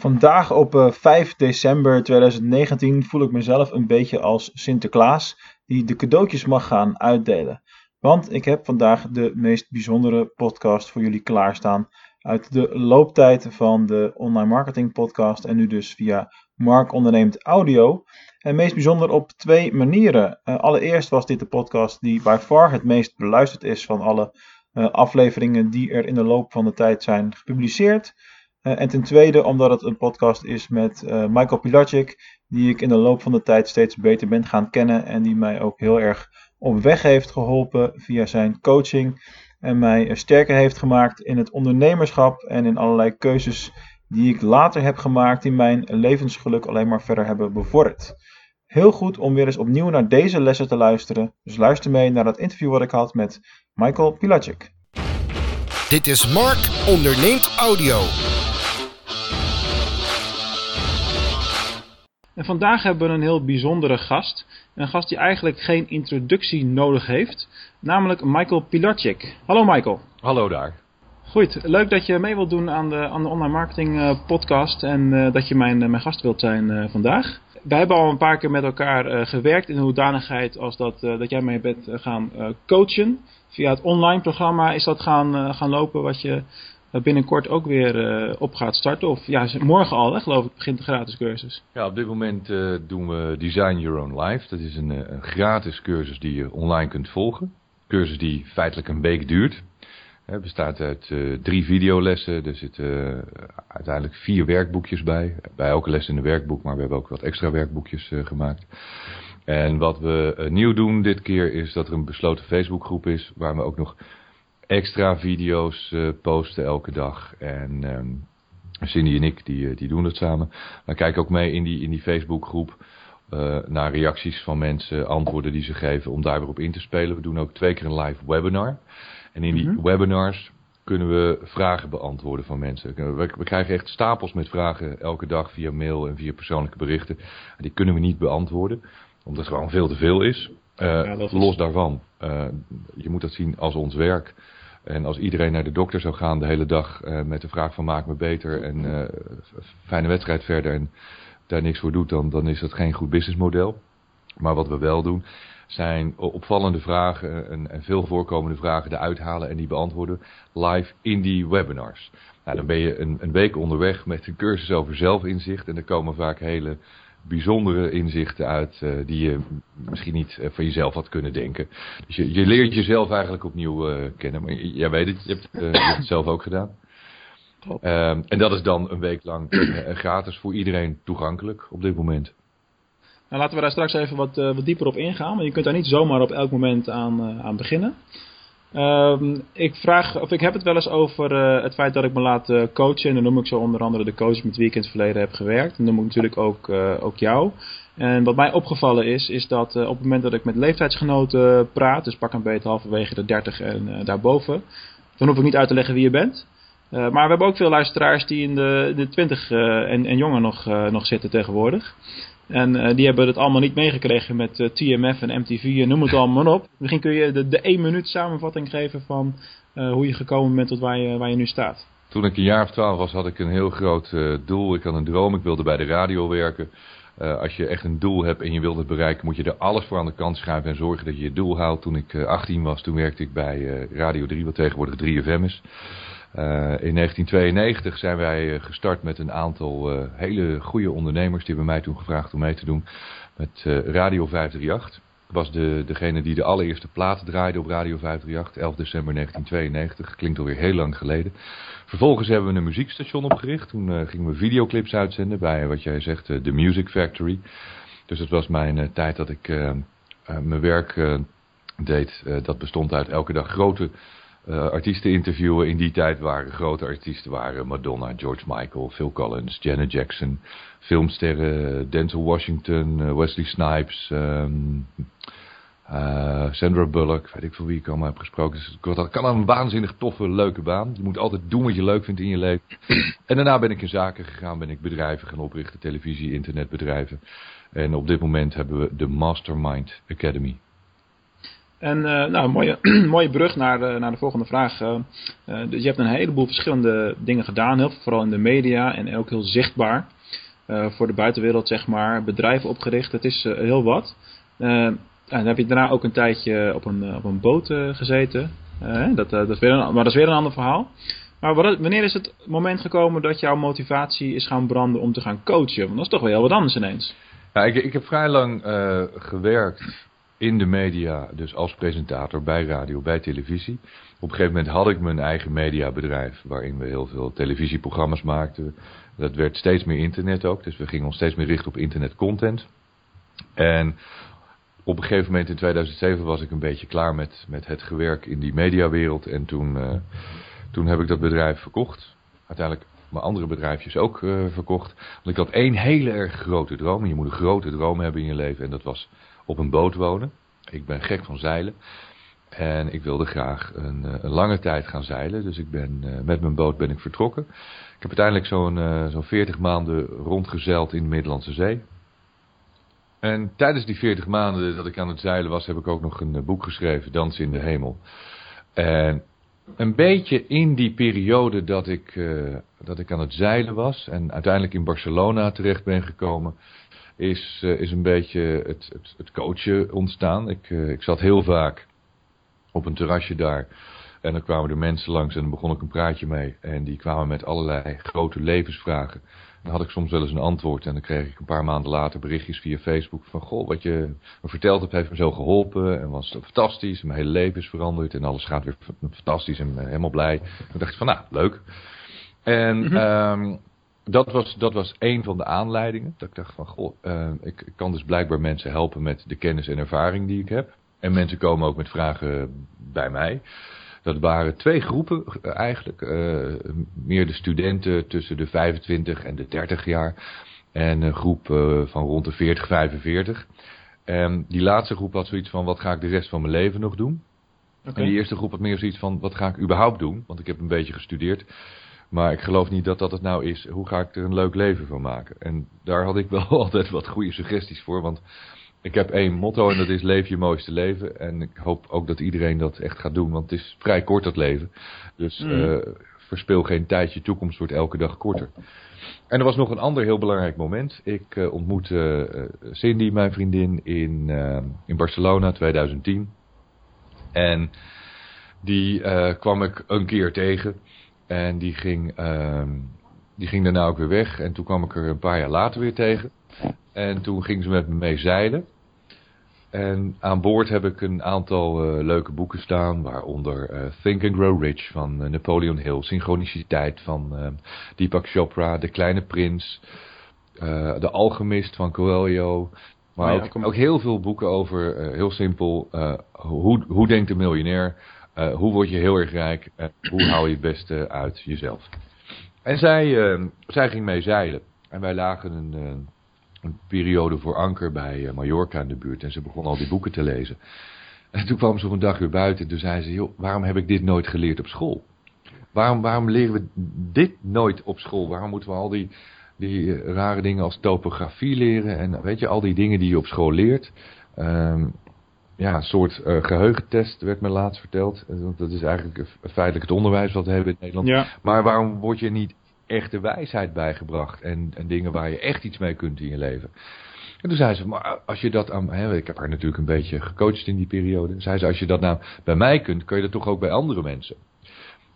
Vandaag op 5 december 2019 voel ik mezelf een beetje als Sinterklaas die de cadeautjes mag gaan uitdelen. Want ik heb vandaag de meest bijzondere podcast voor jullie klaarstaan uit de looptijd van de online marketing podcast en nu dus via Mark Onderneemt Audio. En meest bijzonder op twee manieren. Uh, allereerst was dit de podcast die by far het meest beluisterd is van alle uh, afleveringen die er in de loop van de tijd zijn gepubliceerd. Uh, en ten tweede omdat het een podcast is met Michael Pilacic, die ik in de loop van de tijd steeds beter ben gaan kennen en die mij ook heel erg op weg heeft geholpen via zijn coaching en mij sterker heeft gemaakt in het ondernemerschap en in allerlei keuzes die ik later heb gemaakt die mijn levensgeluk alleen maar verder hebben bevorderd. Heel goed om weer eens opnieuw naar deze lessen te luisteren, dus luister mee naar dat interview wat ik had met Michael Pilacic. Dit is Mark Onderneemt Audio. En vandaag hebben we een heel bijzondere gast. Een gast die eigenlijk geen introductie nodig heeft. Namelijk Michael Pilarczyk. Hallo Michael. Hallo daar. Goed, leuk dat je mee wilt doen aan de, aan de online marketing uh, podcast. En uh, dat je mijn, uh, mijn gast wilt zijn vandaag. We hebben al een paar keer met elkaar gewerkt in de hoedanigheid als dat, dat jij mij bent gaan coachen. Via het online programma is dat gaan, gaan lopen wat je binnenkort ook weer uh, op gaat starten. Of ja, morgen al, hè, geloof ik, begint de gratis cursus. Ja, op dit moment uh, doen we Design Your Own Life. Dat is een, een, gratis cursus die je online kunt volgen. Cursus die feitelijk een week duurt. Het bestaat uit drie videolessen. Er zitten uiteindelijk vier werkboekjes bij. Bij elke les in een werkboek, maar we hebben ook wat extra werkboekjes gemaakt. En wat we nieuw doen dit keer is dat er een besloten Facebookgroep is... waar we ook nog extra video's uh, posten elke dag. En um, Cindy en ik, die, eh, die doen dat samen. We kijken ook mee in die, in die Facebookgroep uh, naar reacties van mensen, antwoorden die ze geven, om daar weer op in te spelen. We doen ook twee keer een live webinar. En in die mm -hmm. webinars kunnen we vragen beantwoorden van mensen. We, we, krijgen echt stapels met vragen elke dag via mail en via persoonlijke berichten. Die kunnen we niet beantwoorden, omdat het gewoon veel te veel is. Uh, ja, is... Los daarvan, uh, je moet dat zien als ons werk. En als iedereen naar de dokter zou gaan de hele dag uh, met de vraag van maak me beter en uh, fijne wedstrijd verder en daar niks voor doet, dan, dan is dat geen goed businessmodel. Maar wat we wel doen, zijn opvallende vragen en, en veel voorkomende vragen eruit halen en die beantwoorden live in die webinars. Nou, dan ben je een, een week onderweg met een cursus over zelfinzicht en er komen vaak hele bijzondere inzichten uit uh, die je misschien niet uh, van jezelf had kunnen denken. Dus je, je leert jezelf eigenlijk opnieuw uh, kennen. Maar jij weet het, je hebt, je hebt het zelf ook gedaan. Um, en dat is dan een week lang gratis voor iedereen toegankelijk op dit moment. Nou, laten we daar straks even wat, wat dieper op ingaan. Want je kunt daar niet zomaar op elk moment aan, aan beginnen. Um, ik, vraag, of ik heb het wel eens over uh, het feit dat ik me laat uh, coachen. En dan noem ik zo onder andere de coach met wie ik in het verleden heb gewerkt. Dan noem ik natuurlijk ook, uh, ook jou. En wat mij opgevallen is, is dat op het moment dat ik met leeftijdsgenoten praat, dus pak een beetje halverwege de 30 en daarboven, dan hoef ik niet uit te leggen wie je bent. maar we hebben ook veel luisteraars die in de, de 20 en, en jonger nog, nog zitten tegenwoordig. En uh, die hebben het allemaal niet meegekregen met uh, TMF en MTV en noem het allemaal op. Misschien kun je de, de één minuut samenvatting geven van uh, hoe je gekomen bent tot waar je, waar je nu staat. Toen ik een jaar of twaalf was had ik een heel groot doel. Ik had een droom, ik wilde bij de radio werken. als je echt een doel hebt en je wilt het bereiken moet je er alles voor aan de kant schuiven en zorgen dat je je doel haalt. Toen ik 18 was, toen werkte ik bij Radio 3, wat tegenwoordig 3FM is. Uh, in 1992 zijn wij eh, gestart met een aantal uh, hele goede ondernemers. Die hebben mij toen gevraagd om mee te doen met Radio 538. Ik was de, degene die de allereerste plaat draaide op Radio 538, 11 december 1992. Klinkt alweer heel lang geleden. Vervolgens hebben we een muziekstation opgericht. Toen gingen we videoclips uitzenden bij wat jij zegt, de Music Factory. Dus het was mijn tijd dat ik mijn werk deed. dat bestond uit elke dag grote uh, artiesten interviewen. In die tijd waren grote artiesten waren Madonna, George Michael, Phil Collins, Janet Jackson, filmsterren, Denzel Washington, uh, Wesley Snipes, um, uh, Sandra Bullock, weet ik veel wie ik allemaal heb gesproken. Dus dat kan een waanzinnig toffe, leuke baan. Je moet altijd doen wat je leuk vindt in je leven. En daarna ben ik in zaken gegaan, ben ik bedrijven gaan oprichten, televisie, internetbedrijven. En op dit moment hebben we de Mastermind Academy. En nou, een mooie, mooie brug naar de, naar de volgende vraag. dus je hebt een heleboel verschillende dingen gedaan, heel, vooral in de media en ook heel zichtbaar. voor de buitenwereld, zeg maar, bedrijven opgericht. Het is heel wat. en dan heb je daarna ook een tijdje op een, op een boot gezeten. dat, dat is weer een, maar dat is weer een ander verhaal. Maar wanneer is het moment gekomen dat jouw motivatie is gaan branden om te gaan coachen? Want dat is toch wel heel wat anders ineens. Ja, ik, ik heb vrij lang gewerkt in de media, dus als presentator bij radio, bij televisie. Op een gegeven moment had ik mijn eigen mediabedrijf, waarin we heel veel televisieprogramma's maakten. Dat werd steeds meer internet ook, dus we gingen ons steeds meer richten op internetcontent. En op een gegeven moment in 2007 was ik een beetje klaar met, met het gewerk in die mediawereld. En toen, uh, toen heb ik dat bedrijf verkocht. Uiteindelijk mijn andere bedrijfjes ook uh, verkocht. Want ik had één hele erg grote droom. Je moet een grote droom hebben in je leven. En dat was op een boot wonen. Ik ben gek van zeilen. En ik wilde graag een, uh, een lange tijd gaan zeilen. Dus ik ben, uh, met mijn boot ben ik vertrokken. Ik heb uiteindelijk zo'n zo'n 40 maanden rondgezeild in de Middellandse Zee. En tijdens die 40 maanden dat ik aan het zeilen was, heb ik ook nog een boek geschreven, Dans in de Hemel. En een beetje in die periode dat ik, dat ik aan het zeilen was en uiteindelijk in Barcelona terecht ben gekomen, is, uh, is een beetje het, het, het coachen ontstaan. Ik, uh, ik zat heel vaak op een terrasje daar en dan kwamen er mensen langs en dan begon ik een praatje mee. En die kwamen met allerlei grote levensvragen. Dan had ik soms wel eens een antwoord en dan kreeg ik een paar maanden later berichtjes via Facebook van goh, wat je me verteld hebt heeft me zo geholpen en was fantastisch. Mijn hele leven is veranderd en alles gaat weer fantastisch en helemaal blij. Toen dacht ik van nou, leuk. En mm -hmm. Dat, was, dat was een van de aanleidingen. Dat ik dacht van goh, uh, ik, ik kan dus blijkbaar mensen helpen met de kennis en ervaring die ik heb. En mensen komen ook met vragen bij mij. Dat waren twee groepen eh, eigenlijk. Uh, meer de studenten tussen de 25 en de 30 jaar. En een groep uh, van rond de 40, 45. En die laatste groep had zoiets van, wat ga ik de rest van mijn leven nog doen? Okay. En die eerste groep had meer zoiets van, wat ga ik überhaupt doen? Want ik heb een beetje gestudeerd. Maar ik geloof niet dat dat het nou is. Hoe ga ik er een leuk leven van maken? En daar had ik wel altijd wat goede suggesties voor. Want ik heb één motto en dat is leef je mooiste leven. En ik hoop ook dat iedereen dat echt gaat doen, want het is vrij kort dat leven. Dus mm. uh, verspil geen tijd, je toekomst wordt elke dag korter. En er was nog een ander heel belangrijk moment. Ik uh, ontmoette uh, Cindy, mijn vriendin, in, in Barcelona 2010. En die kwam ik een keer tegen. En die ging, ehm, die ging daarna ook weer weg. En toen kwam ik er een paar jaar later weer tegen. En toen ging ze met me mee zeilen. En aan boord heb ik een aantal uh, leuke boeken staan, waaronder uh, Think and Grow Rich van uh, Napoleon Hill, Synchroniciteit van Deepak Chopra, De Kleine Prins, De Alchemist van Coelho. Maar oh ja, ook, ook, heel veel boeken over, heel simpel, hoe, hoe denkt de miljonair, hoe word je heel erg rijk, hoe hou je het beste uit jezelf. En zij, zij ging mee zeilen. En wij lagen een een periode voor Anker bij uh, Mallorca in de buurt. En ze begon al die boeken te lezen. En toen kwam ze op een dag weer buiten. En toen zei ze, joh, waarom heb ik dit nooit geleerd op school? Waarom, waarom leren we dit nooit op school? Waarom moeten we al die, die uh, rare dingen als topografie leren? En weet je, al die dingen die je op school leert. Um, ja, een soort uh, geheugentest werd me laatst verteld. Dat is eigenlijk feitelijk het onderwijs wat we hebben in Nederland. Ja. Maar waarom word je niet echte wijsheid bijgebracht. En, en dingen waar je echt iets mee kunt in je leven. En toen zei ze, maar als je dat aan... Hè, ik heb haar natuurlijk een beetje gecoacht in die periode. Zei ze, als je dat nou bij mij kunt, kun je dat toch ook bij andere mensen.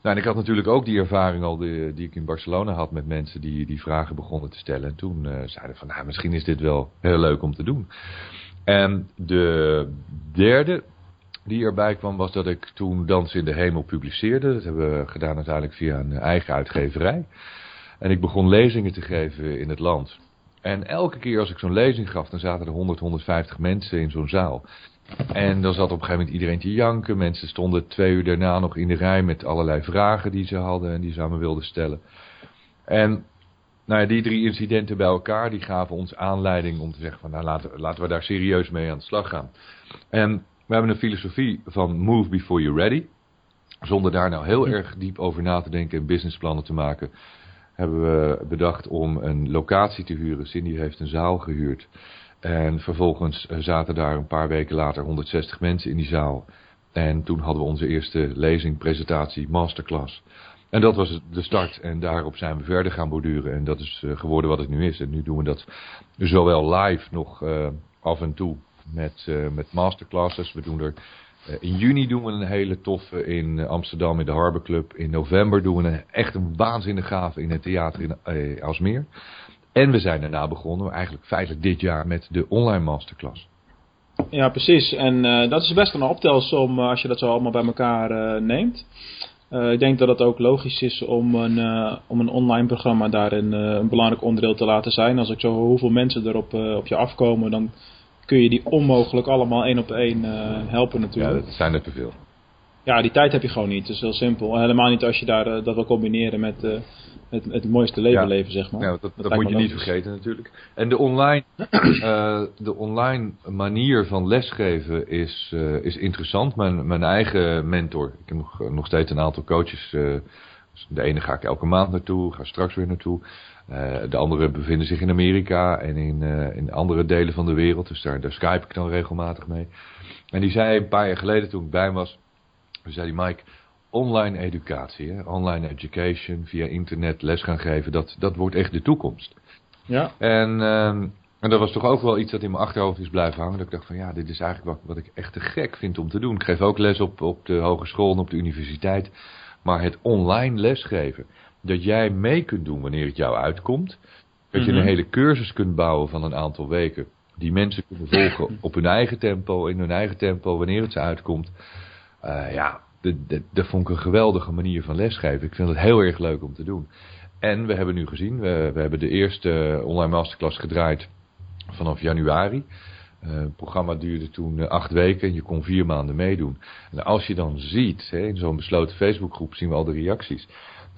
Nou, en ik had natuurlijk ook die ervaring al die, die ik in Barcelona had met mensen die die vragen begonnen te stellen. En toen uh, zeiden van, nou, misschien is dit wel heel leuk om te doen. En de derde die erbij kwam was dat ik toen Dans in de Hemel publiceerde. Dat hebben we gedaan uiteindelijk via een eigen uitgeverij. En ik begon lezingen te geven in het land. En elke keer als ik zo'n lezing gaf, dan zaten er 100, 150 mensen in zo'n zaal. En dan zat op een gegeven moment iedereen te janken. Mensen stonden twee uur daarna nog in de rij met allerlei vragen die ze hadden en die ze aan me wilden stellen. En nou ja, die drie incidenten bij elkaar, die gaven ons aanleiding om te zeggen van nou laten, laten we daar serieus mee aan de slag gaan. En we hebben een filosofie van move before you're ready. Zonder daar nou heel erg diep over na te denken en businessplannen te maken hebben we bedacht om een locatie te huren. Cindy heeft een zaal gehuurd. En vervolgens zaten daar een paar weken later 160 mensen in die zaal. En toen hadden we onze eerste lezing, presentatie, masterclass. En dat was de start. En daarop zijn we verder gaan borduren. En dat is eh, geworden wat het nu is. En nu doen we dat zowel live nog uh, af en toe met, uh, met masterclasses. We doen er in juni doen we een hele toffe in Amsterdam in de Harbor Club. In november doen we een, echt een waanzinnig gave in het theater in Alsmeer. En we zijn daarna begonnen, eigenlijk feitelijk dit jaar, met de online masterclass. Ja, precies. En dat is best een optelsom als je dat zo allemaal bij elkaar neemt. Uh, ik denk dat het ook logisch is om een, uh, om een online programma daarin uh, een belangrijk onderdeel te laten zijn. Als ik zo hoeveel mensen er op, op je afkomen, dan kun je die onmogelijk allemaal één op één helpen natuurlijk. Ja, dat zijn er te veel ja, die tijd heb je gewoon niet. Het is heel simpel. Helemaal niet als je daar, uh, dat wil combineren met, uh, met, het mooiste leven ja. leven, zeg maar. Ja, dat, dat, dat moet je niet vergeten natuurlijk. En de online, uh, de online manier van lesgeven is, is interessant. Mijn, mijn eigen mentor, ik heb nog, nog steeds een aantal coaches. de ene ga ik elke maand naartoe, ga straks weer naartoe. de andere bevinden zich in Amerika en in, in andere delen van de wereld. Dus daar, daar skype ik dan regelmatig mee. En die zei een paar jaar geleden toen ik bij hem was we zei die Mike, online educatie, hè? online education, via internet les gaan geven, dat, dat wordt echt de toekomst. Ja. En, um, en dat was toch ook wel iets dat in mijn achterhoofd is blijven hangen. Dat ik dacht van ja, dit is eigenlijk wat, wat ik echt te gek vind om te doen. Ik geef ook les op, op de hogeschool en op de universiteit. Maar het online lesgeven, dat jij mee kunt doen wanneer het jou uitkomt. Dat je mm -hmm. een hele cursus kunt bouwen van een aantal weken. Die mensen kunnen volgen op hun eigen tempo, in hun eigen tempo, wanneer het ze uitkomt. Uh, ja, dat vond ik een geweldige manier van lesgeven. Ik vind het heel erg leuk om te doen. En we hebben nu gezien, we, we hebben de eerste online masterclass gedraaid vanaf januari. Uh, het programma duurde toen uh, acht weken en je kon vier maanden meedoen. En als je dan ziet, hè, in zo'n besloten Facebookgroep zien we al de reacties.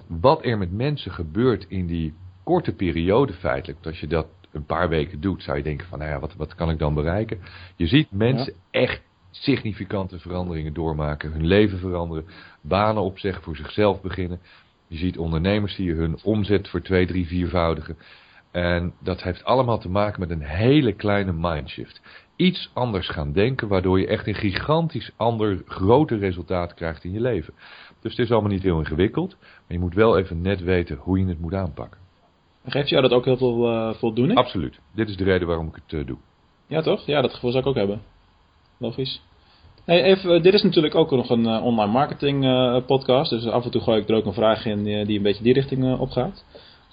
Wat er met mensen gebeurt in die korte periode feitelijk. Als je dat een paar weken doet, zou je denken van, nou ja, wat, wat kan ik dan bereiken? Je ziet mensen ja. echt significante veranderingen doormaken, hun leven veranderen, banen opzeggen, voor zichzelf beginnen. Je ziet ondernemers die hun omzet voor twee, drie, viervoudigen. En dat heeft allemaal te maken met een hele kleine mindshift. Iets anders gaan denken, waardoor je echt een gigantisch ander, groter resultaat krijgt in je leven. Dus het is allemaal niet heel ingewikkeld, maar je moet wel even net weten hoe je het moet aanpakken. Geeft jou dat ook heel veel uh, voldoening? Absoluut. Dit is de reden waarom ik het uh, doe. Ja, toch? Ja, dat gevoel zou ik ook hebben. Logisch. Hey, even, dit is natuurlijk ook nog een uh, online marketing uh, podcast. Dus af en toe gooi ik er ook een vraag in die, een beetje die richting opgaat.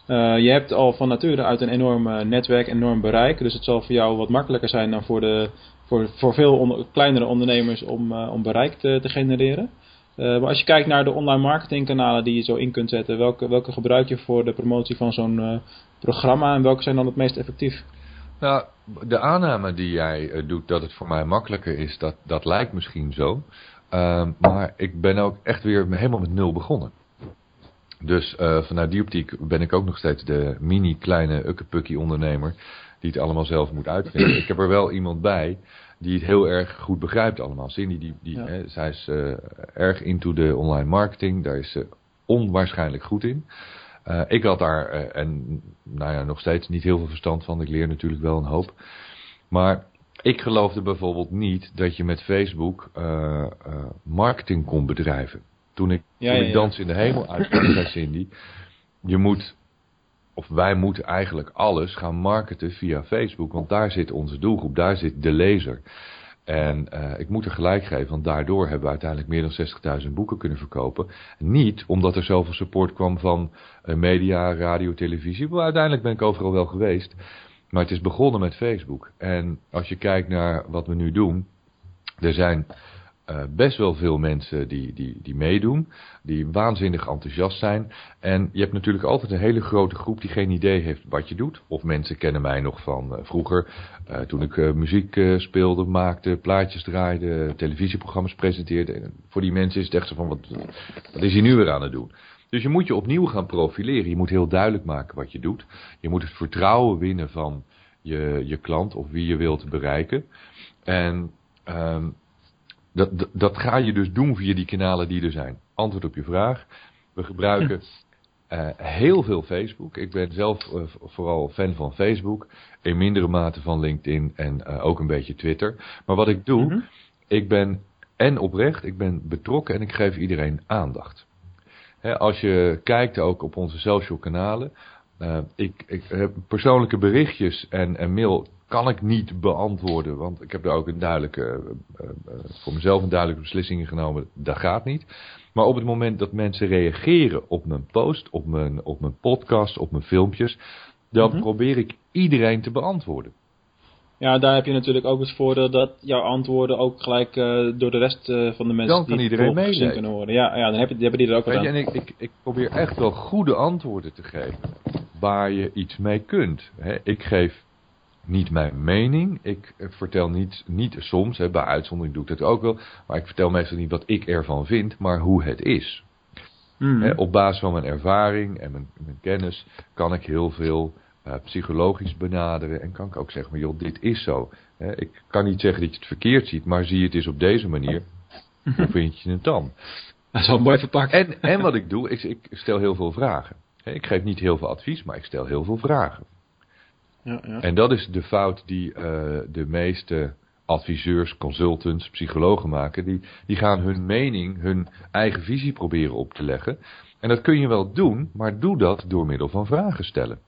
je hebt al van nature uit een enorm netwerk, enorm bereik. Dus het zal voor jou wat makkelijker zijn dan voor, de, voor, voor veel kleinere ondernemers om, om bereik te, te genereren. maar als je kijkt naar de online marketingkanalen die je zo in kunt zetten, welke, welke gebruik je voor de promotie van zo'n programma en welke zijn dan het meest effectief? Nou, de aanname die jij uh, doet dat het voor mij makkelijker is, dat, dat lijkt misschien zo. Uh, maar ik ben ook echt weer helemaal met nul begonnen. Dus uh, vanuit die optiek ben ik ook nog steeds de mini kleine ukkepukkie ondernemer die het allemaal zelf moet uitvinden. ik heb er wel iemand bij die het heel erg goed begrijpt allemaal. Cindy, die, die, ja. hè, zij is uh, erg into de online marketing, daar is ze onwaarschijnlijk goed in. Uh, ik had daar, uh, en nou ja, nog steeds niet heel veel verstand van. Ik leer natuurlijk wel een hoop. Maar ik geloofde bijvoorbeeld niet dat je met Facebook uh, marketing kon bedrijven. Toen ik, ja, toen ja, ik Dans in de Hemel uitkwam, zei Cindy, je moet, of wij moeten eigenlijk alles gaan marketen via Facebook. Want daar zit onze doelgroep, daar zit de lezer. En uh, ik moet er gelijk geven, want daardoor hebben we uiteindelijk meer dan 60.000 boeken kunnen verkopen. Niet omdat er zoveel support kwam van uh, media, radio, televisie. Maar uiteindelijk ben ik overal wel geweest. Maar het is begonnen met Facebook. En als je kijkt naar wat we nu doen. Er zijn uh, best wel veel mensen die, die, die meedoen, die waanzinnig enthousiast zijn. En je hebt natuurlijk altijd een hele grote groep die geen idee heeft wat je doet. Of mensen kennen mij nog van uh, vroeger, uh, toen ik muziek speelde, maakte, plaatjes draaide, televisieprogramma's presenteerde. En voor die mensen is het echt zo van, wat, wat is hij nu weer aan het doen? Dus je moet je opnieuw gaan profileren. Je moet heel duidelijk maken wat je doet. Je moet het vertrouwen winnen van je, je klant of wie je wilt bereiken. En um, dat, dat, dat, ga je dus doen via die kanalen die er zijn. Antwoord op je vraag. We gebruiken Uh, heel veel Facebook. Ik ben zelf uh, vooral fan van Facebook. In mindere mate van LinkedIn en uh, ook een beetje Twitter. Maar wat ik doe, -hmm. ik ben en oprecht, ik ben betrokken en ik geef iedereen aandacht. He, als je kijkt ook op onze social kanalen. ik, ik heb persoonlijke berichtjes en, en mail kan ik niet beantwoorden. Want ik heb daar ook een duidelijke, uh, uh, voor mezelf een duidelijke beslissing genomen. Dat gaat niet. Maar op het moment dat mensen reageren op mijn post, op mijn, op mijn podcast, op mijn filmpjes. Dan mm -hmm. probeer ik iedereen te beantwoorden. Ja, daar heb je natuurlijk ook het voordeel dat jouw antwoorden ook gelijk uh, door de rest uh, van de mensen dan kan die iedereen mee kunnen horen. Ja, ja dan heb je, hebben die er ook je, en ik, ik, ik probeer echt wel goede antwoorden te geven waar je iets mee kunt. He, ik geef niet mijn mening. Ik vertel niet, niet soms, hè, bij uitzondering doe ik dat ook wel, maar ik vertel meestal niet wat ik ervan vind, maar hoe het is. Mm. Hè, op basis van mijn ervaring en mijn, mijn kennis kan ik heel veel uh, psychologisch benaderen en kan ik ook zeggen, maar joh, dit is zo. Hè, ik kan niet zeggen dat je het verkeerd ziet, maar zie je het eens op deze manier, hoe vind je het dan? Dat is wel mooi verpakt. En, en wat ik doe, ik, ik stel heel veel vragen. Ik geef niet heel veel advies, maar ik stel heel veel vragen. Ja, ja. En dat is de fout die uh, de meeste adviseurs, consultants, psychologen maken. Die, die gaan hun mening, hun eigen visie proberen op te leggen. En dat kun je wel doen, maar doe dat door middel van vragen stellen.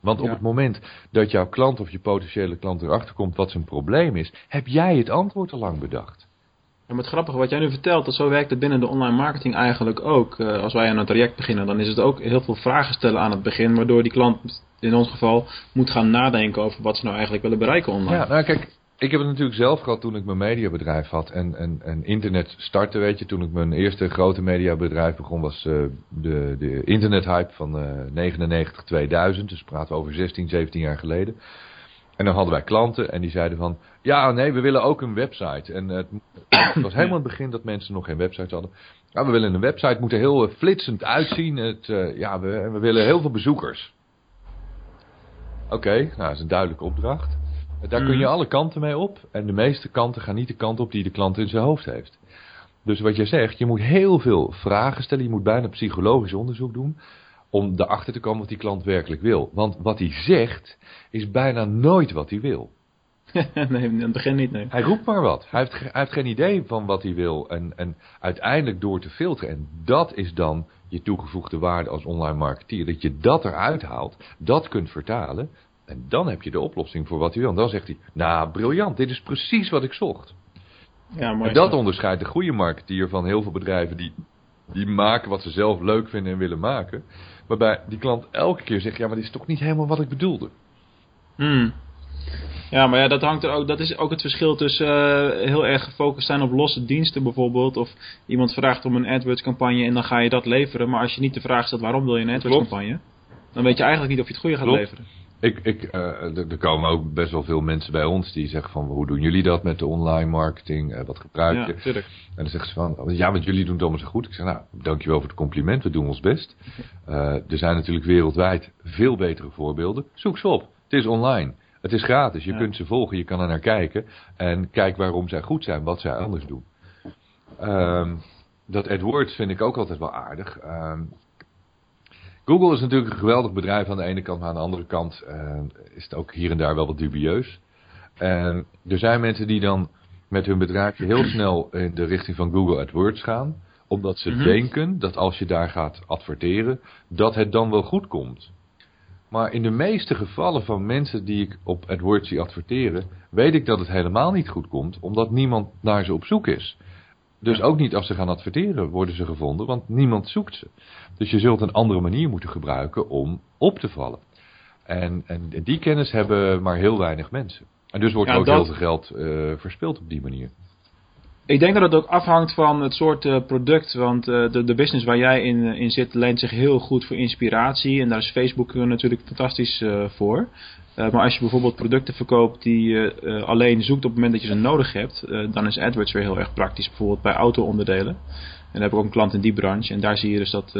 Want op ja. het moment dat jouw klant of je potentiële klant erachter komt wat zijn probleem is, heb jij het antwoord al lang bedacht. Ja, maar het grappige wat jij nu vertelt, dat zo werkt het binnen de online marketing eigenlijk ook. Uh, als wij aan een traject beginnen, dan is het ook heel veel vragen stellen aan het begin, waardoor die klant in ons geval moet gaan nadenken over wat ze nou eigenlijk willen bereiken online. Ja, nou kijk, ik heb het natuurlijk zelf gehad toen ik mijn mediabedrijf had en, en, internet startte, weet je. Toen ik mijn eerste grote mediabedrijf begon was uh, de, de internethype van uh, 99, 2000. Dus praten over 16, 17 jaar geleden. En dan hadden wij klanten en die zeiden van, ja nee, we willen ook een website. En het, het was helemaal het begin dat mensen nog geen website hadden. Ja, we willen een website, moet er heel flitsend uitzien. Het, ja, we, we willen heel veel bezoekers. Oké, okay, nou dat is een duidelijke opdracht. Daar kun je alle kanten mee op. En de meeste kanten gaan niet de kant op die de klant in zijn hoofd heeft. Dus wat je zegt, je moet heel veel vragen stellen. Je moet bijna psychologisch onderzoek doen. Om erachter te komen wat die klant werkelijk wil. Want wat hij zegt, is bijna nooit wat hij wil. nee, in het begin niet, nee. Hij roept maar wat. Hij heeft, hij heeft geen idee van wat hij wil. En, en uiteindelijk door te filteren. En dat is dan je toegevoegde waarde als online marketeer. Dat je dat eruit haalt, dat kunt vertalen. En dan heb je de oplossing voor wat hij wil. En dan zegt hij, nou briljant, dit is precies wat ik zocht. Ja, mooi en dat zo. onderscheidt de goede marketeer van heel veel bedrijven die, die maken wat ze zelf leuk vinden en willen maken. Waarbij die klant elke keer zegt, ja maar dit is toch niet helemaal wat ik bedoelde. Hmm. Ja, maar ja, dat, hangt er ook, dat is ook het verschil tussen uh, heel erg gefocust zijn op losse diensten bijvoorbeeld. Of iemand vraagt om een AdWords campagne en dan ga je dat leveren. Maar als je niet de vraag stelt waarom wil je een AdWords campagne, dan weet je eigenlijk niet of je het goede gaat Klopt. leveren. Ik, ik, uh, er komen ook best wel veel mensen bij ons die zeggen van hoe doen jullie dat met de online marketing, uh, wat gebruik je? Ja, tuurlijk. En dan zeggen ze van ja, want jullie doen het allemaal zo goed. Ik zeg nou, dankjewel voor het compliment, we doen ons best. Uh, er zijn natuurlijk wereldwijd veel betere voorbeelden. Zoek ze op, het is online. Het is gratis, je ja. kunt ze volgen, je kan er naar kijken. En kijk waarom zij goed zijn, wat zij anders doen. Um, dat AdWords vind ik ook altijd wel aardig. Um, Google is natuurlijk een geweldig bedrijf aan de ene kant, maar aan de andere kant uh, is het ook hier en daar wel wat dubieus. En er zijn mensen die dan met hun bedrijfje heel snel in de richting van Google AdWords gaan, omdat ze mm -hmm. denken dat als je daar gaat adverteren, dat het dan wel goed komt. Maar in de meeste gevallen van mensen die ik op AdWords zie adverteren, weet ik dat het helemaal niet goed komt, omdat niemand naar ze op zoek is. Dus ook niet als ze gaan adverteren worden ze gevonden, want niemand zoekt ze. Dus je zult een andere manier moeten gebruiken om op te vallen. En, en die kennis hebben maar heel weinig mensen. En dus wordt ja, ook dat... heel veel geld uh, verspild op die manier. Ik denk dat het ook afhangt van het soort uh, product. Want uh, de, de business waar jij in, in zit leent zich heel goed voor inspiratie. En daar is Facebook natuurlijk fantastisch voor. maar als je bijvoorbeeld producten verkoopt die je alleen zoekt op het moment dat je ze nodig hebt. dan is AdWords weer heel erg praktisch. Bijvoorbeeld bij auto-onderdelen. Dan heb ik ook een klant in die branche. En daar zie je dus dat,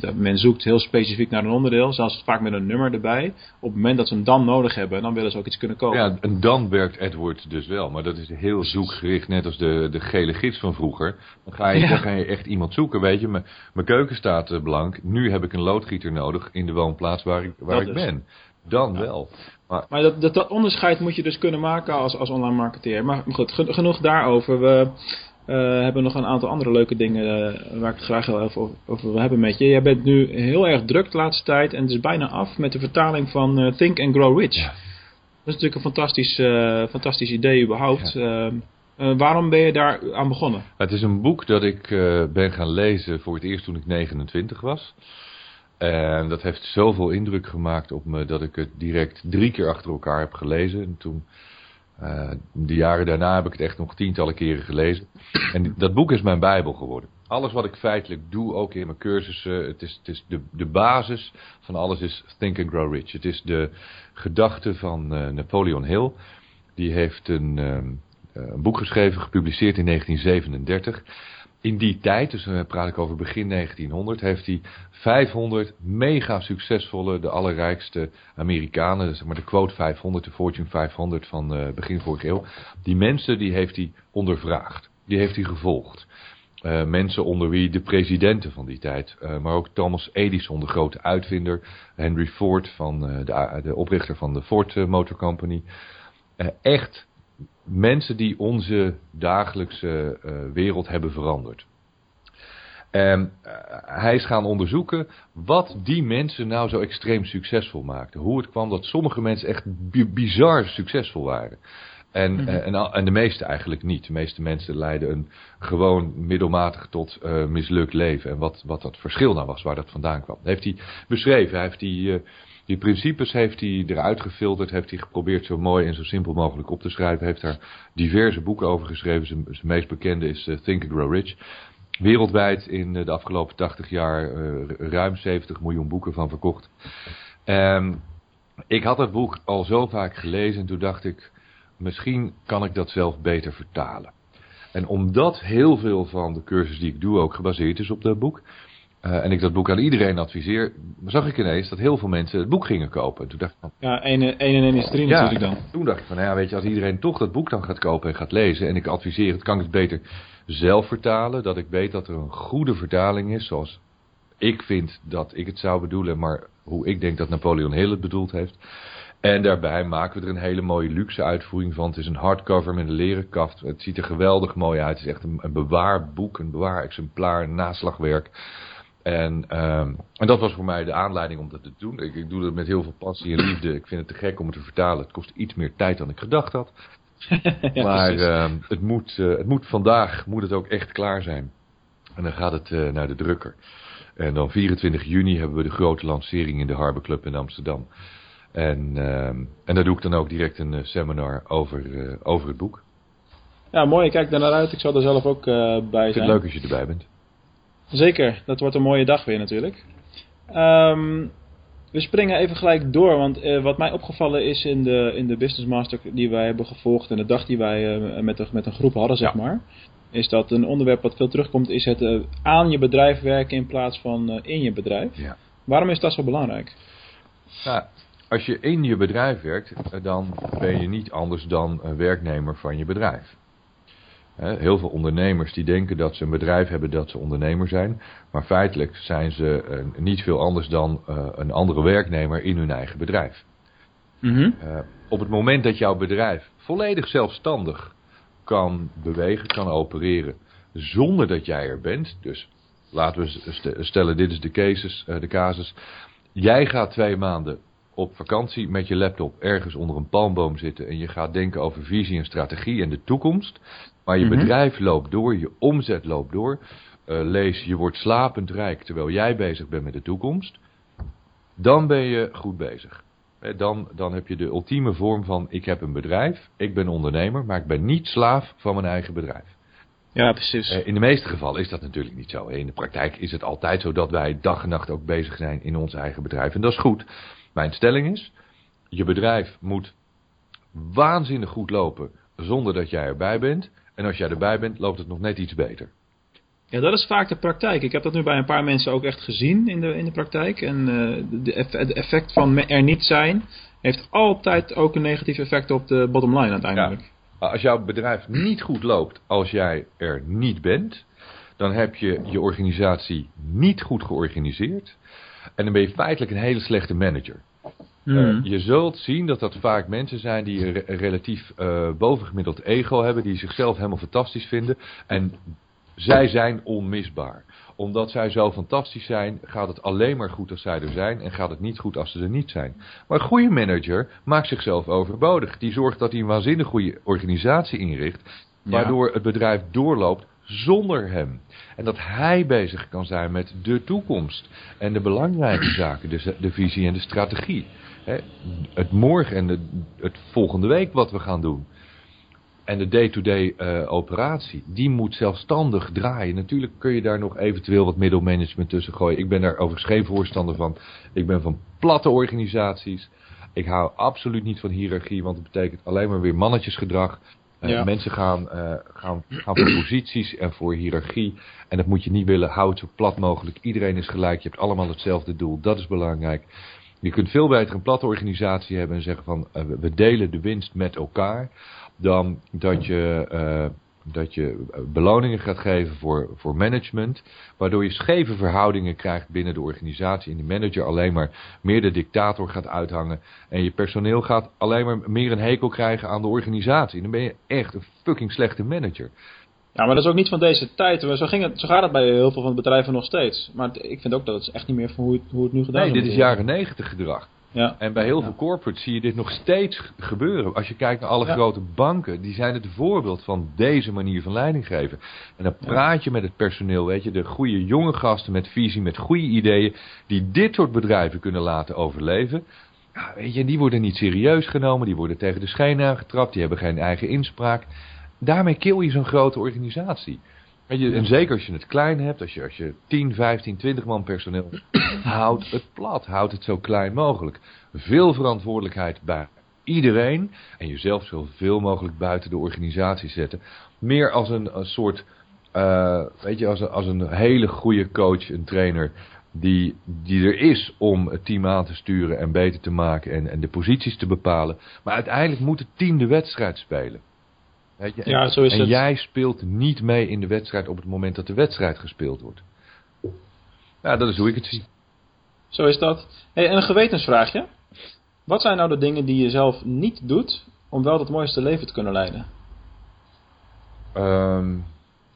dat men zoekt heel specifiek naar een onderdeel. Zelfs vaak met een nummer erbij. Op het moment dat ze hem dan nodig hebben, dan willen ze ook iets kunnen kopen. Ja, en dan werkt AdWords dus wel. Maar dat is heel zoekgericht, net als de, de gele gids van vroeger. Dan ga, je, dan ga je echt iemand zoeken, weet je. Mijn, mijn keuken staat blank. Nu heb ik een loodgieter nodig in de woonplaats waar ik, waar ik ben. Dan wel. Maar, maar dat, dat, onderscheid moet je dus kunnen maken als, als online marketeer. Maar goed, genoeg daarover. We uh, hebben nog een aantal andere leuke dingen uh, waar ik het graag heel even over, wil hebben met je. Jij bent nu heel erg druk de laatste tijd en het is bijna af met de vertaling van uh, Think and Grow Rich. Ja. Dat is natuurlijk een fantastisch, fantastisch idee überhaupt. Ja. waarom ben je daar aan begonnen? Het is een boek dat ik ben gaan lezen voor het eerst toen ik 29 was. En dat heeft zoveel indruk gemaakt op me dat ik het direct drie keer achter elkaar heb gelezen. En toen, uh, de jaren daarna heb ik het echt nog tientallen keren gelezen. En dat boek is mijn bijbel geworden. Alles wat ik feitelijk doe, ook in mijn cursussen, het is, het is de, de basis van alles is Think and Grow Rich. Het is de gedachte van uh, Napoleon Hill. Die heeft een, um, een boek geschreven, gepubliceerd in 1937 in die tijd, dus dan praat ik over begin 1900, heeft hij 500 mega succesvolle, de allerrijkste Amerikanen, zeg maar de quote 500, de Fortune 500 van uh, begin vorige eeuw, die mensen die heeft hij ondervraagd. Die heeft hij gevolgd. Uh, mensen onder wie de presidenten van die tijd, maar ook Thomas Edison, de grote uitvinder, Henry Ford, van, de, de, oprichter van de Ford Motor Company. echt mensen die onze dagelijkse uh, wereld hebben veranderd. En uh, hij is gaan onderzoeken wat die mensen nou zo extreem succesvol maakten. Hoe het kwam dat sommige mensen echt bizar succesvol waren. En, mm -hmm. en, en, de meeste eigenlijk niet. De meeste mensen leiden een gewoon middelmatig tot uh, mislukt leven. En wat, wat dat verschil nou was, waar dat vandaan kwam. Dat heeft hij beschreven. Hij heeft die die principes heeft hij eruit gefilterd, heeft hij geprobeerd zo mooi en zo simpel mogelijk op te schrijven. Heeft daar diverse boeken over geschreven. Zijn, meest bekende is uh, Think and Grow Rich. Wereldwijd in uh, de afgelopen 80 jaar uh, ruim 70 miljoen boeken van verkocht. Um, ik had het boek al zo vaak gelezen en toen dacht ik, misschien kan ik dat zelf beter vertalen. En omdat heel veel van de cursus die ik doe ook gebaseerd is op dat boek, uh, en ik dat boek aan iedereen adviseer, zag ik ineens dat heel veel mensen het boek gingen kopen. En toen dacht ik van, ja, 1 en 1 is 3 ja, natuurlijk dan. Toen dacht ik van, nou ja, weet je, als iedereen toch dat boek dan gaat kopen en gaat lezen, en ik adviseer het, kan ik het beter zelf vertalen, dat ik weet dat er een goede vertaling is, zoals ik vind dat ik het zou bedoelen, maar hoe ik denk dat Napoleon Hill het bedoeld heeft. En daarbij maken we er een hele mooie luxe uitvoering van. Het is een hardcover met een leren kaft. Het ziet er geweldig mooi uit. Het is echt een, een bewaarboek, een bewaar-exemplaar, een naslagwerk. En, um, en dat was voor mij de aanleiding om dat te doen. Ik, ik, doe dat met heel veel passie en liefde. Ik vind het te gek om het te vertalen. Het kost iets meer tijd dan ik gedacht had. ja, maar uh, het, moet, uh, het moet vandaag moet het ook echt klaar zijn. En dan gaat het uh, naar de drukker. En dan 24 juni hebben we de grote lancering in de Harbor Club in Amsterdam. En, ehm, en daar doe ik dan ook direct een eh, seminar over, over het boek. Ja, mooi. Ik kijk daar naar uit. Ik zal er zelf ook bij zijn. Ik vind het leuk als je erbij bent. Zeker, dat wordt een mooie dag weer natuurlijk. Um, we springen even gelijk door, want uh, wat mij opgevallen is in de, in de Business Master die wij hebben gevolgd en de dag die wij uh, met, met een groep hadden, zeg ja. maar, is dat een onderwerp wat veel terugkomt, is het uh, aan je bedrijf werken in plaats van in je bedrijf. Ja. Waarom is dat zo belangrijk? Nou, als je in je bedrijf werkt, dan ben je niet anders dan een werknemer van je bedrijf. Heel veel ondernemers die denken dat ze een bedrijf hebben dat ze ondernemer zijn. Maar feitelijk zijn ze uh, niet veel anders dan uh, een andere werknemer in hun eigen bedrijf. Mm -hmm. uh, op het moment dat jouw bedrijf volledig zelfstandig kan bewegen, kan opereren, zonder dat jij er bent. Dus laten we stellen, dit is de, casus, de casus. Jij gaat twee maanden op vakantie met je laptop ergens onder een palmboom zitten en je gaat denken over visie en strategie en de toekomst. Maar je mm -hmm. bedrijf loopt door, je omzet loopt door. Uh, lees, je wordt slapend rijk terwijl jij bezig bent met de toekomst. Dan ben je goed bezig. Dan, dan heb je de ultieme vorm van ik heb een bedrijf, ik ben ondernemer, maar ik ben niet slaaf van mijn eigen bedrijf. Ja, precies. Uh, in de meeste gevallen is dat natuurlijk niet zo. In de praktijk is het altijd zo dat wij dag en nacht ook bezig zijn in ons eigen bedrijf. En dat is goed. Mijn stelling is, je bedrijf moet waanzinnig goed lopen zonder dat jij erbij bent. En als jij erbij bent, loopt het nog net iets beter. Ja, dat is vaak de praktijk. Ik heb dat nu bij een paar mensen ook echt gezien in de, in de praktijk. En uh, de, effect van er niet zijn heeft altijd ook een negatief effect op de bottom line uiteindelijk. Ja. Als jouw bedrijf niet goed loopt als jij er niet bent, dan heb je je organisatie niet goed georganiseerd. En dan ben je feitelijk een hele slechte manager. Hmm. Eh, je zult zien dat dat vaak mensen zijn die een relatief uh, bovengemiddeld ego hebben, die zichzelf helemaal fantastisch vinden. En zij zijn onmisbaar. Omdat zij zo fantastisch zijn, gaat het alleen maar goed als zij er zijn en gaat het niet goed als ze er niet zijn. Maar een goede manager maakt zichzelf overbodig. Die zorgt dat hij een waanzinnig goede organisatie inricht, waardoor het bedrijf doorloopt zonder hem. En dat hij bezig kan zijn met de toekomst en de belangrijke zaken, dus de visie en de strategie. Het morgen en het volgende week wat we gaan doen. En de day-to-day uh, operatie, die moet zelfstandig draaien. Natuurlijk kun je daar nog eventueel wat middelmanagement tussen gooien. Ik ben daar overigens geen voorstander van. Ik ben van platte organisaties. Ik hou absoluut niet van hiërarchie, want het betekent alleen maar weer mannetjesgedrag. Uh, Mensen gaan, uh, gaan, gaan voor posities en voor hiërarchie. En dat moet je niet willen. Houd zo plat mogelijk. Iedereen is gelijk. Je hebt allemaal hetzelfde doel. Dat is belangrijk. Je kunt veel beter een platte organisatie hebben en zeggen van we delen de winst met elkaar dan dat je, dat je beloningen gaat geven voor, voor management, waardoor je scheve verhoudingen krijgt binnen de organisatie en de manager alleen maar meer de dictator gaat uithangen en je personeel gaat alleen maar meer een hekel krijgen aan de organisatie. Dan ben je echt een fucking slechte manager. Ja, maar dat is ook niet van deze tijd. Zo, ging het, zo gaat het bij heel veel van de bedrijven nog steeds. Maar ik vind ook dat het echt niet meer van hoe het, hoe het nu gedaan is. Nee, dit is jaren negentig gedrag. Ja. En bij heel veel corporates zie je dit nog steeds gebeuren. Als je kijkt naar alle grote banken, die zijn het voorbeeld van deze manier van leiding geven. En dan praat je met het personeel, weet je, de goede jonge gasten met visie, met goede ideeën, die dit soort bedrijven kunnen laten overleven. Ja, weet je, die worden niet serieus genomen, die worden tegen de schenen aangetrapt, die hebben geen eigen inspraak. Daarmee kill je zo'n grote organisatie. Je, en zeker als je het klein hebt, als je, als je 10, 15, 20 man personeel, houd het plat. Houd het zo klein mogelijk. Veel verantwoordelijkheid bij iedereen. En jezelf zoveel mogelijk buiten de organisatie zetten. Meer als een, soort, uh, weet je, als een, als een hele goede coach, een trainer. Die, die er is om het team aan te sturen en beter te maken en, en de posities te bepalen. Maar uiteindelijk moet het team de wedstrijd spelen. Weet je? En, ja, zo is en jij speelt niet mee in de wedstrijd op het moment dat de wedstrijd gespeeld wordt. Ja, dat is hoe ik het zie. Zo is dat. Hey, en een gewetensvraagje. Wat zijn nou de dingen die je zelf niet doet om wel het mooiste leven te kunnen leiden? Um,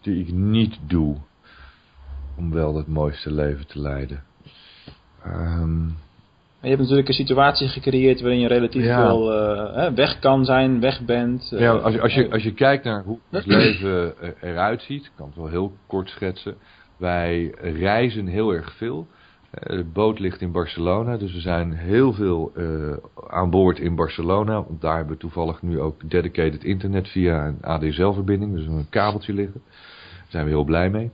die ik niet doe om wel het mooiste leven te leiden. Um, je hebt natuurlijk een situatie gecreëerd waarin je relatief veel uh, weg kan zijn, weg bent. ja, als je, als, je, als je kijkt naar hoe het leven eruit ziet, ik kan het wel heel kort schetsen. Wij reizen heel erg veel. De boot ligt in Barcelona, dus we zijn heel veel uh, aan boord in Barcelona. Want daar hebben we toevallig nu ook dedicated internet via een ADSL-verbinding, dus een kabeltje liggen. Daar zijn we heel blij mee.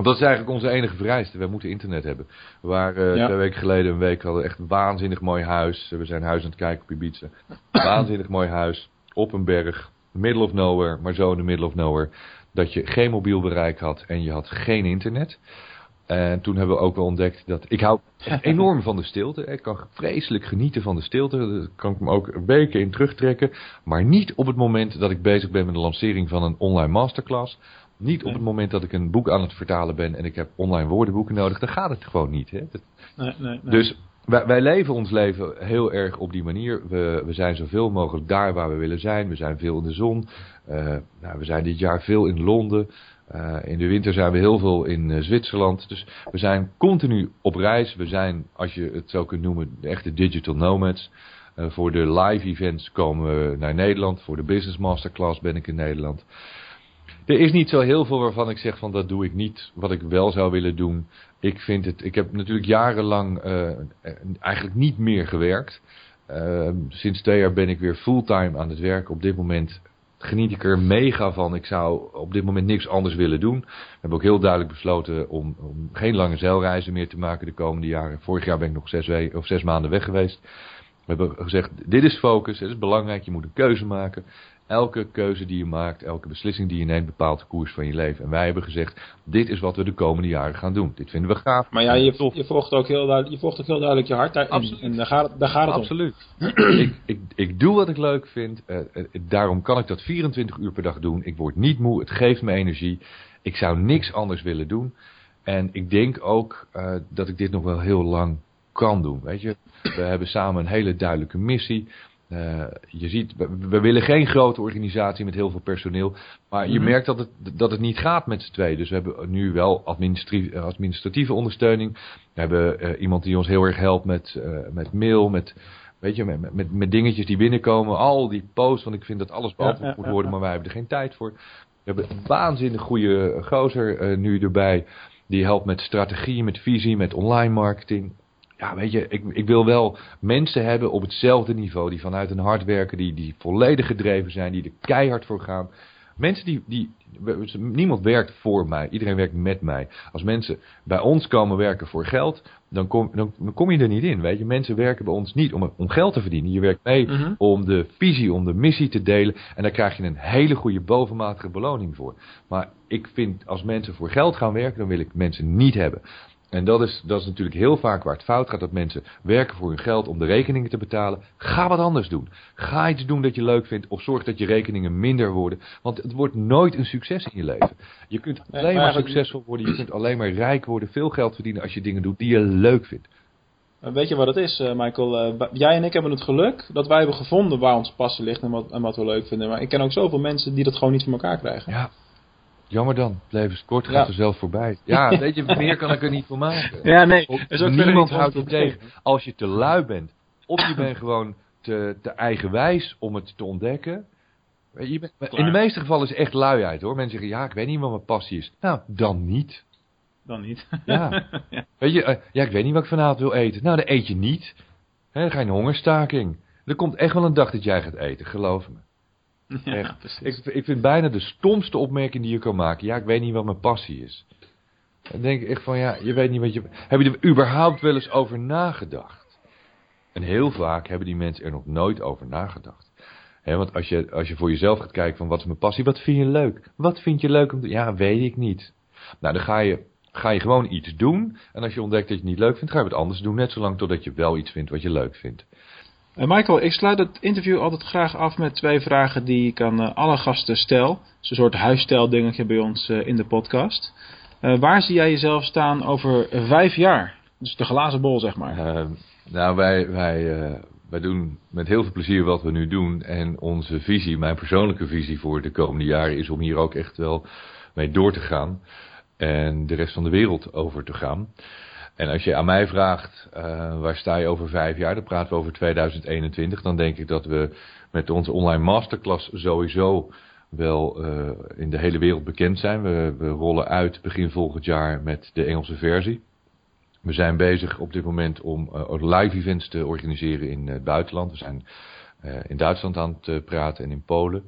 Want dat is eigenlijk onze enige vereiste. We moeten internet hebben. We waren uh, twee weken geleden een week hadden echt een waanzinnig mooi huis. We zijn huis aan het kijken op Ibiza. waanzinnig mooi huis. Op een berg. Middle of nowhere. Maar zo in de middle of nowhere. Dat je geen mobiel bereik had en je had geen internet. En toen hebben we ook wel ontdekt dat... Ik hou enorm van de stilte. Ik kan vreselijk genieten van de stilte. Daar kan ik me ook weken in terugtrekken. Maar niet op het moment dat ik bezig ben met de lancering van een online masterclass. Niet op het moment dat ik een boek aan het vertalen ben en ik heb online woordenboeken nodig, dan gaat het gewoon niet. Hè? nee, nee, nee. Dus wij, wij, leven ons leven heel erg op die manier. We, we zijn zoveel mogelijk daar waar we willen zijn. We zijn veel in de zon. Uh, nou, we zijn dit jaar veel in Londen. Uh, in de winter zijn we heel veel in uh, Zwitserland. Dus we zijn continu op reis. We zijn, als je het zo kunt noemen, de echte digital nomads. voor de live events komen we naar Nederland. Voor de business masterclass ben ik in Nederland. Er is niet zo heel veel waarvan ik zeg van dat doe ik niet wat ik wel zou willen doen. Ik vind het, ik heb natuurlijk jarenlang uh, eigenlijk niet meer gewerkt. Uh, sinds twee jaar ben ik weer fulltime aan het werk. Op dit moment geniet ik er mega van. Ik zou op dit moment niks anders willen doen. We hebben ook heel duidelijk besloten om, om geen lange zeilreizen meer te maken de komende jaren. Vorig jaar ben ik nog zes, of zes maanden weg geweest. We hebben gezegd, dit is focus, het is belangrijk, je moet een keuze maken. Elke keuze die je maakt, elke beslissing die je neemt, bepaalt de koers van je leven. En wij hebben gezegd, dit is wat we de komende jaren gaan doen. Dit vinden we gaaf. Maar ja, je, je volgt ook heel duidelijk je, volgt ook heel duidelijk je hart daarin. Absoluut. En daar gaat, daar gaat het Absoluut. om. ik, ik, ik doe wat ik leuk vind. Uh, daarom kan ik dat 24 uur per dag doen. Ik word niet moe, het geeft me energie. Ik zou niks anders willen doen. En ik denk ook uh, dat ik dit nog wel heel lang kan doen. Weet je, we hebben samen een hele duidelijke missie. Uh, je ziet, we, willen geen grote organisatie met heel veel personeel. Maar je mhm. merkt dat het, dat het niet gaat met z'n tweeën. Dus we hebben nu wel administratieve, administratieve ondersteuning. We hebben uh, iemand die ons heel erg helpt met, uh, met mail, met, weet je, met, met, met, dingetjes die binnenkomen. Al die posts, want ik vind dat alles beantwoord moet worden, maar wij hebben er geen tijd voor. We hebben een waanzinnig goede gozer nu erbij. Die helpt met strategie, met visie, met online marketing ja, weet je, ik, ik wil wel mensen hebben op hetzelfde niveau. Die vanuit hun hart werken, die, die volledig gedreven zijn, die er keihard voor gaan. Mensen die, die, niemand werkt voor mij, iedereen werkt met mij. Als mensen bij ons komen werken voor geld, dan kom, dan, kom je er niet in. Weet je, mensen werken bij ons niet om, om geld te verdienen. Je werkt mee mhm. om de visie, om de missie te delen. En daar krijg je een hele goede bovenmatige beloning voor. Maar ik vind, als mensen voor geld gaan werken, dan wil ik mensen niet hebben. En dat is, dat is natuurlijk heel vaak waar het fout gaat. Dat mensen werken voor hun geld om de rekeningen te betalen. Ga wat anders doen. Ga iets doen dat je leuk vindt. Of zorg dat je rekeningen minder worden. Want het wordt nooit een succes in je leven. Je kunt alleen maar succesvol worden. Je kunt alleen maar rijk worden. Veel geld verdienen als je dingen doet die je leuk vindt. Weet je wat het is, eh, Michael? Eh, jij en ik hebben het geluk dat wij hebben gevonden waar ons passie ligt en wat, en wat we leuk vinden. Maar ik ken ook zoveel mensen die dat gewoon niet voor elkaar krijgen. Ja, Jammer dan, levenskort gaat er zelf voorbij. Ja, weet je, meer kan ik er niet voor maken. Ja, nee. Is ook niemand houdt het tegen. Als je te lui bent, of je bent gewoon te, te eigenwijs om het te ontdekken. Je bent, in de meeste gevallen is het echt luiheid hoor. Mensen zeggen, ja, ik weet niet wat mijn passie is. Nou, dan niet. Dan niet. ja. Weet je, uh, ja, ik weet niet wat ik vanavond wil eten. Nou, dan eet je niet. He, dan ga je een hongerstaking. Er komt echt wel een dag dat jij gaat eten, geloof me. Ja, ik, ik vind bijna de stomste opmerking die je kan maken. Ja, ik weet niet wat mijn passie is. Dan denk ik echt van, ja, je weet niet wat je... Heb je er überhaupt wel eens over nagedacht? En heel vaak hebben die mensen er nog nooit over nagedacht. want als je, als je voor jezelf gaat kijken van, wat is mijn passie? Wat vind je leuk? Wat vind je leuk om te... Ja, weet ik niet. Nou, dan ga je, ga je gewoon iets doen. En als je ontdekt dat je het niet leuk vindt, ga je wat anders doen. Net zolang totdat je wel iets vindt wat je leuk vindt. Uh, Michael, ik sluit het interview altijd graag af met twee vragen die ik aan uh, alle gasten stel. Een soort huisstijldingetje bij ons uh, in de podcast. waar zie jij jezelf staan over vijf jaar? Dus de glazen bol, zeg maar. Nou, wij, wij, wij doen met heel veel plezier wat we nu doen. En onze visie, mijn persoonlijke visie voor de komende jaren, is om hier ook echt wel mee door te gaan. En de rest van de wereld over te gaan. En als je aan mij vraagt, uh, waar sta je over vijf jaar, dan praten we over 2021. Dan denk ik dat we met onze online masterclass sowieso wel uh, in de hele wereld bekend zijn. We, we, rollen uit begin volgend jaar met de Engelse versie. We zijn bezig op dit moment om uh, live events te organiseren in het buitenland. We zijn in Duitsland aan het praten en in Polen.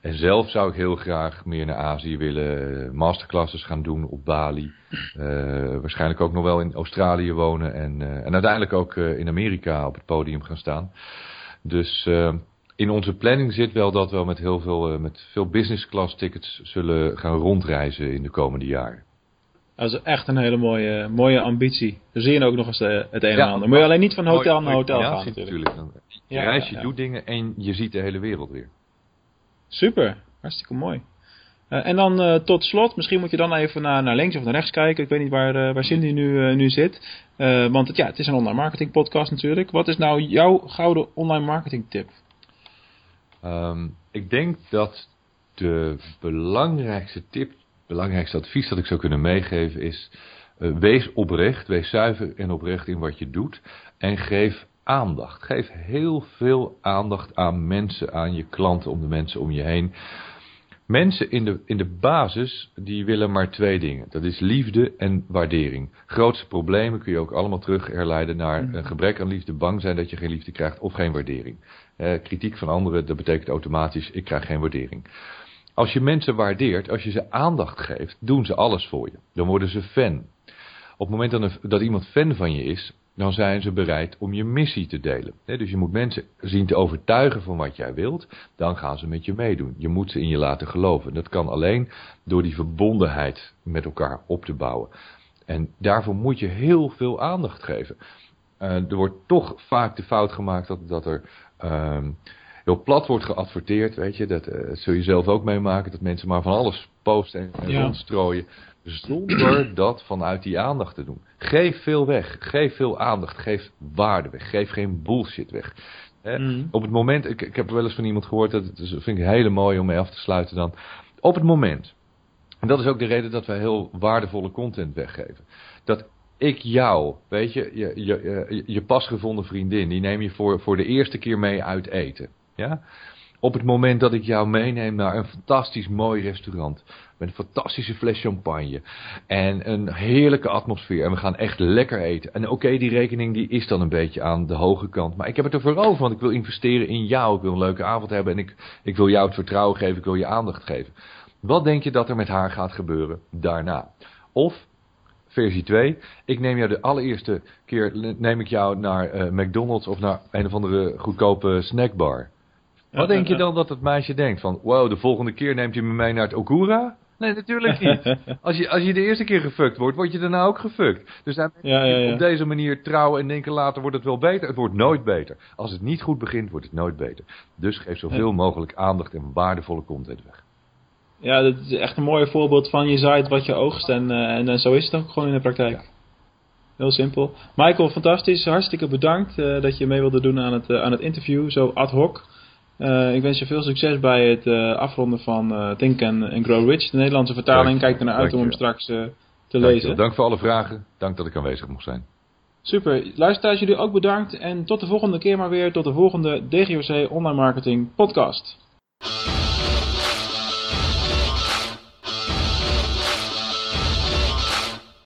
En zelf zou ik heel graag meer naar Azië willen, eh, masterclasses gaan doen op Bali. Uh, waarschijnlijk ook nog wel in Australië wonen en, uh, en uiteindelijk ook uh, in Amerika op het podium gaan staan. Dus in onze planning zit wel dat we met heel veel, met veel business class tickets zullen gaan rondreizen in de komende jaren. Dat is echt een hele mooie, mooie ambitie. Dan zie je ook nog eens het een en ander. Moet je alleen niet van hotel naar hotel gaan natuurlijk. natuurlijk. Je reist, je doet dingen en je ziet de hele wereld weer. Super, hartstikke mooi. Uh, en dan uh, tot slot, misschien moet je dan even naar, naar links of naar rechts kijken. Ik weet niet waar, uh, waar Cindy nu, nu zit. want het, ja, het is een online marketing podcast natuurlijk. Wat is nou jouw gouden online marketing tip? Um, ik denk dat de belangrijkste tip, belangrijkste advies dat ik zou kunnen meegeven is... wees oprecht, wees zuiver en oprecht in wat je doet. En geef aandacht. Geef heel veel aandacht aan mensen, aan je klanten, om de mensen om je heen. Mensen in de, in de basis, die willen maar twee dingen. Dat is liefde en waardering. Grootste problemen kun je ook allemaal terug herleiden naar mm. een gebrek aan liefde, bang zijn dat je geen liefde krijgt of geen waardering. Eh, kritiek van anderen, dat betekent automatisch, ik krijg geen waardering. Als je mensen waardeert, als je ze aandacht geeft, doen ze alles voor je. Dan worden ze fan. Op het moment dat, dat iemand fan van je is, dan zijn ze bereid om je missie te delen. dus je moet mensen zien te overtuigen van wat jij wilt, dan gaan ze met je meedoen. Je moet ze in je laten geloven. Dat kan alleen door die verbondenheid met elkaar op te bouwen. En daarvoor moet je heel veel aandacht geven. Uh, er wordt toch vaak de fout gemaakt dat, dat er uh, heel plat wordt geadverteerd, weet je. Dat, uh, zul je zelf ook meemaken, dat mensen maar van alles posten en, ja. rondstrooien. Zonder dat vanuit die aandacht te doen. Geef veel weg. Geef veel aandacht. Geef waarde weg. Geef geen bullshit weg. Mm. Op het moment, ik, ik heb wel eens van iemand gehoord, dat, dat vind ik hele mooi om mee af te sluiten dan. Op het moment, en dat is ook de reden dat wij heel waardevolle content weggeven. Dat ik jou, weet je, je, je, je, je pasgevonden vriendin, die neem je voor, voor de eerste keer mee uit eten. Ja? Op het moment dat ik jou meeneem naar een fantastisch mooi restaurant. Met een fantastische fles champagne. En een heerlijke atmosfeer. En we gaan echt lekker eten. En oké, die rekening die is dan een beetje aan de hoge kant. Maar ik heb het ervoor over, want ik wil investeren in jou. Ik wil een leuke avond hebben. En ik, ik wil jou het vertrouwen geven. Ik wil je aandacht geven. Wat denk je dat er met haar gaat gebeuren daarna? Of versie 2. Ik neem jou de allereerste keer neem ik jou naar uh, McDonald's of naar een of andere goedkope snackbar. Wat denk je dan dat het meisje denkt? Van, wow, de volgende keer neemt je me mee naar het Okura? Nee, natuurlijk niet. Als je, als je de eerste keer gefukt wordt, word je daarna ook gefukt. Dus dan ja, ja, ja. op deze manier trouwen en denken later wordt het wel beter. Het wordt nooit beter. Als het niet goed begint, wordt het nooit beter. Dus geef zoveel mogelijk aandacht en waardevolle content weg. Ja, dat is echt een mooi voorbeeld van je zaait wat je oogst. En, uh, en, en, zo is het ook gewoon in de praktijk. Heel simpel. Michael, fantastisch. Hartstikke bedankt uh, dat je mee wilde doen aan het, uh, aan het interview. Zo ad hoc. Uh, ik wens je veel succes bij het uh, afronden van uh, Think and, Grow Rich. De Nederlandse vertaling. Kijk ernaar uit om hem straks te Dank lezen. Je. Dank voor alle vragen. Dank dat ik aanwezig mocht zijn. Super. Luisteraars, jullie ook bedankt. En tot de volgende keer maar weer. Tot de volgende DGOC Online Marketing Podcast.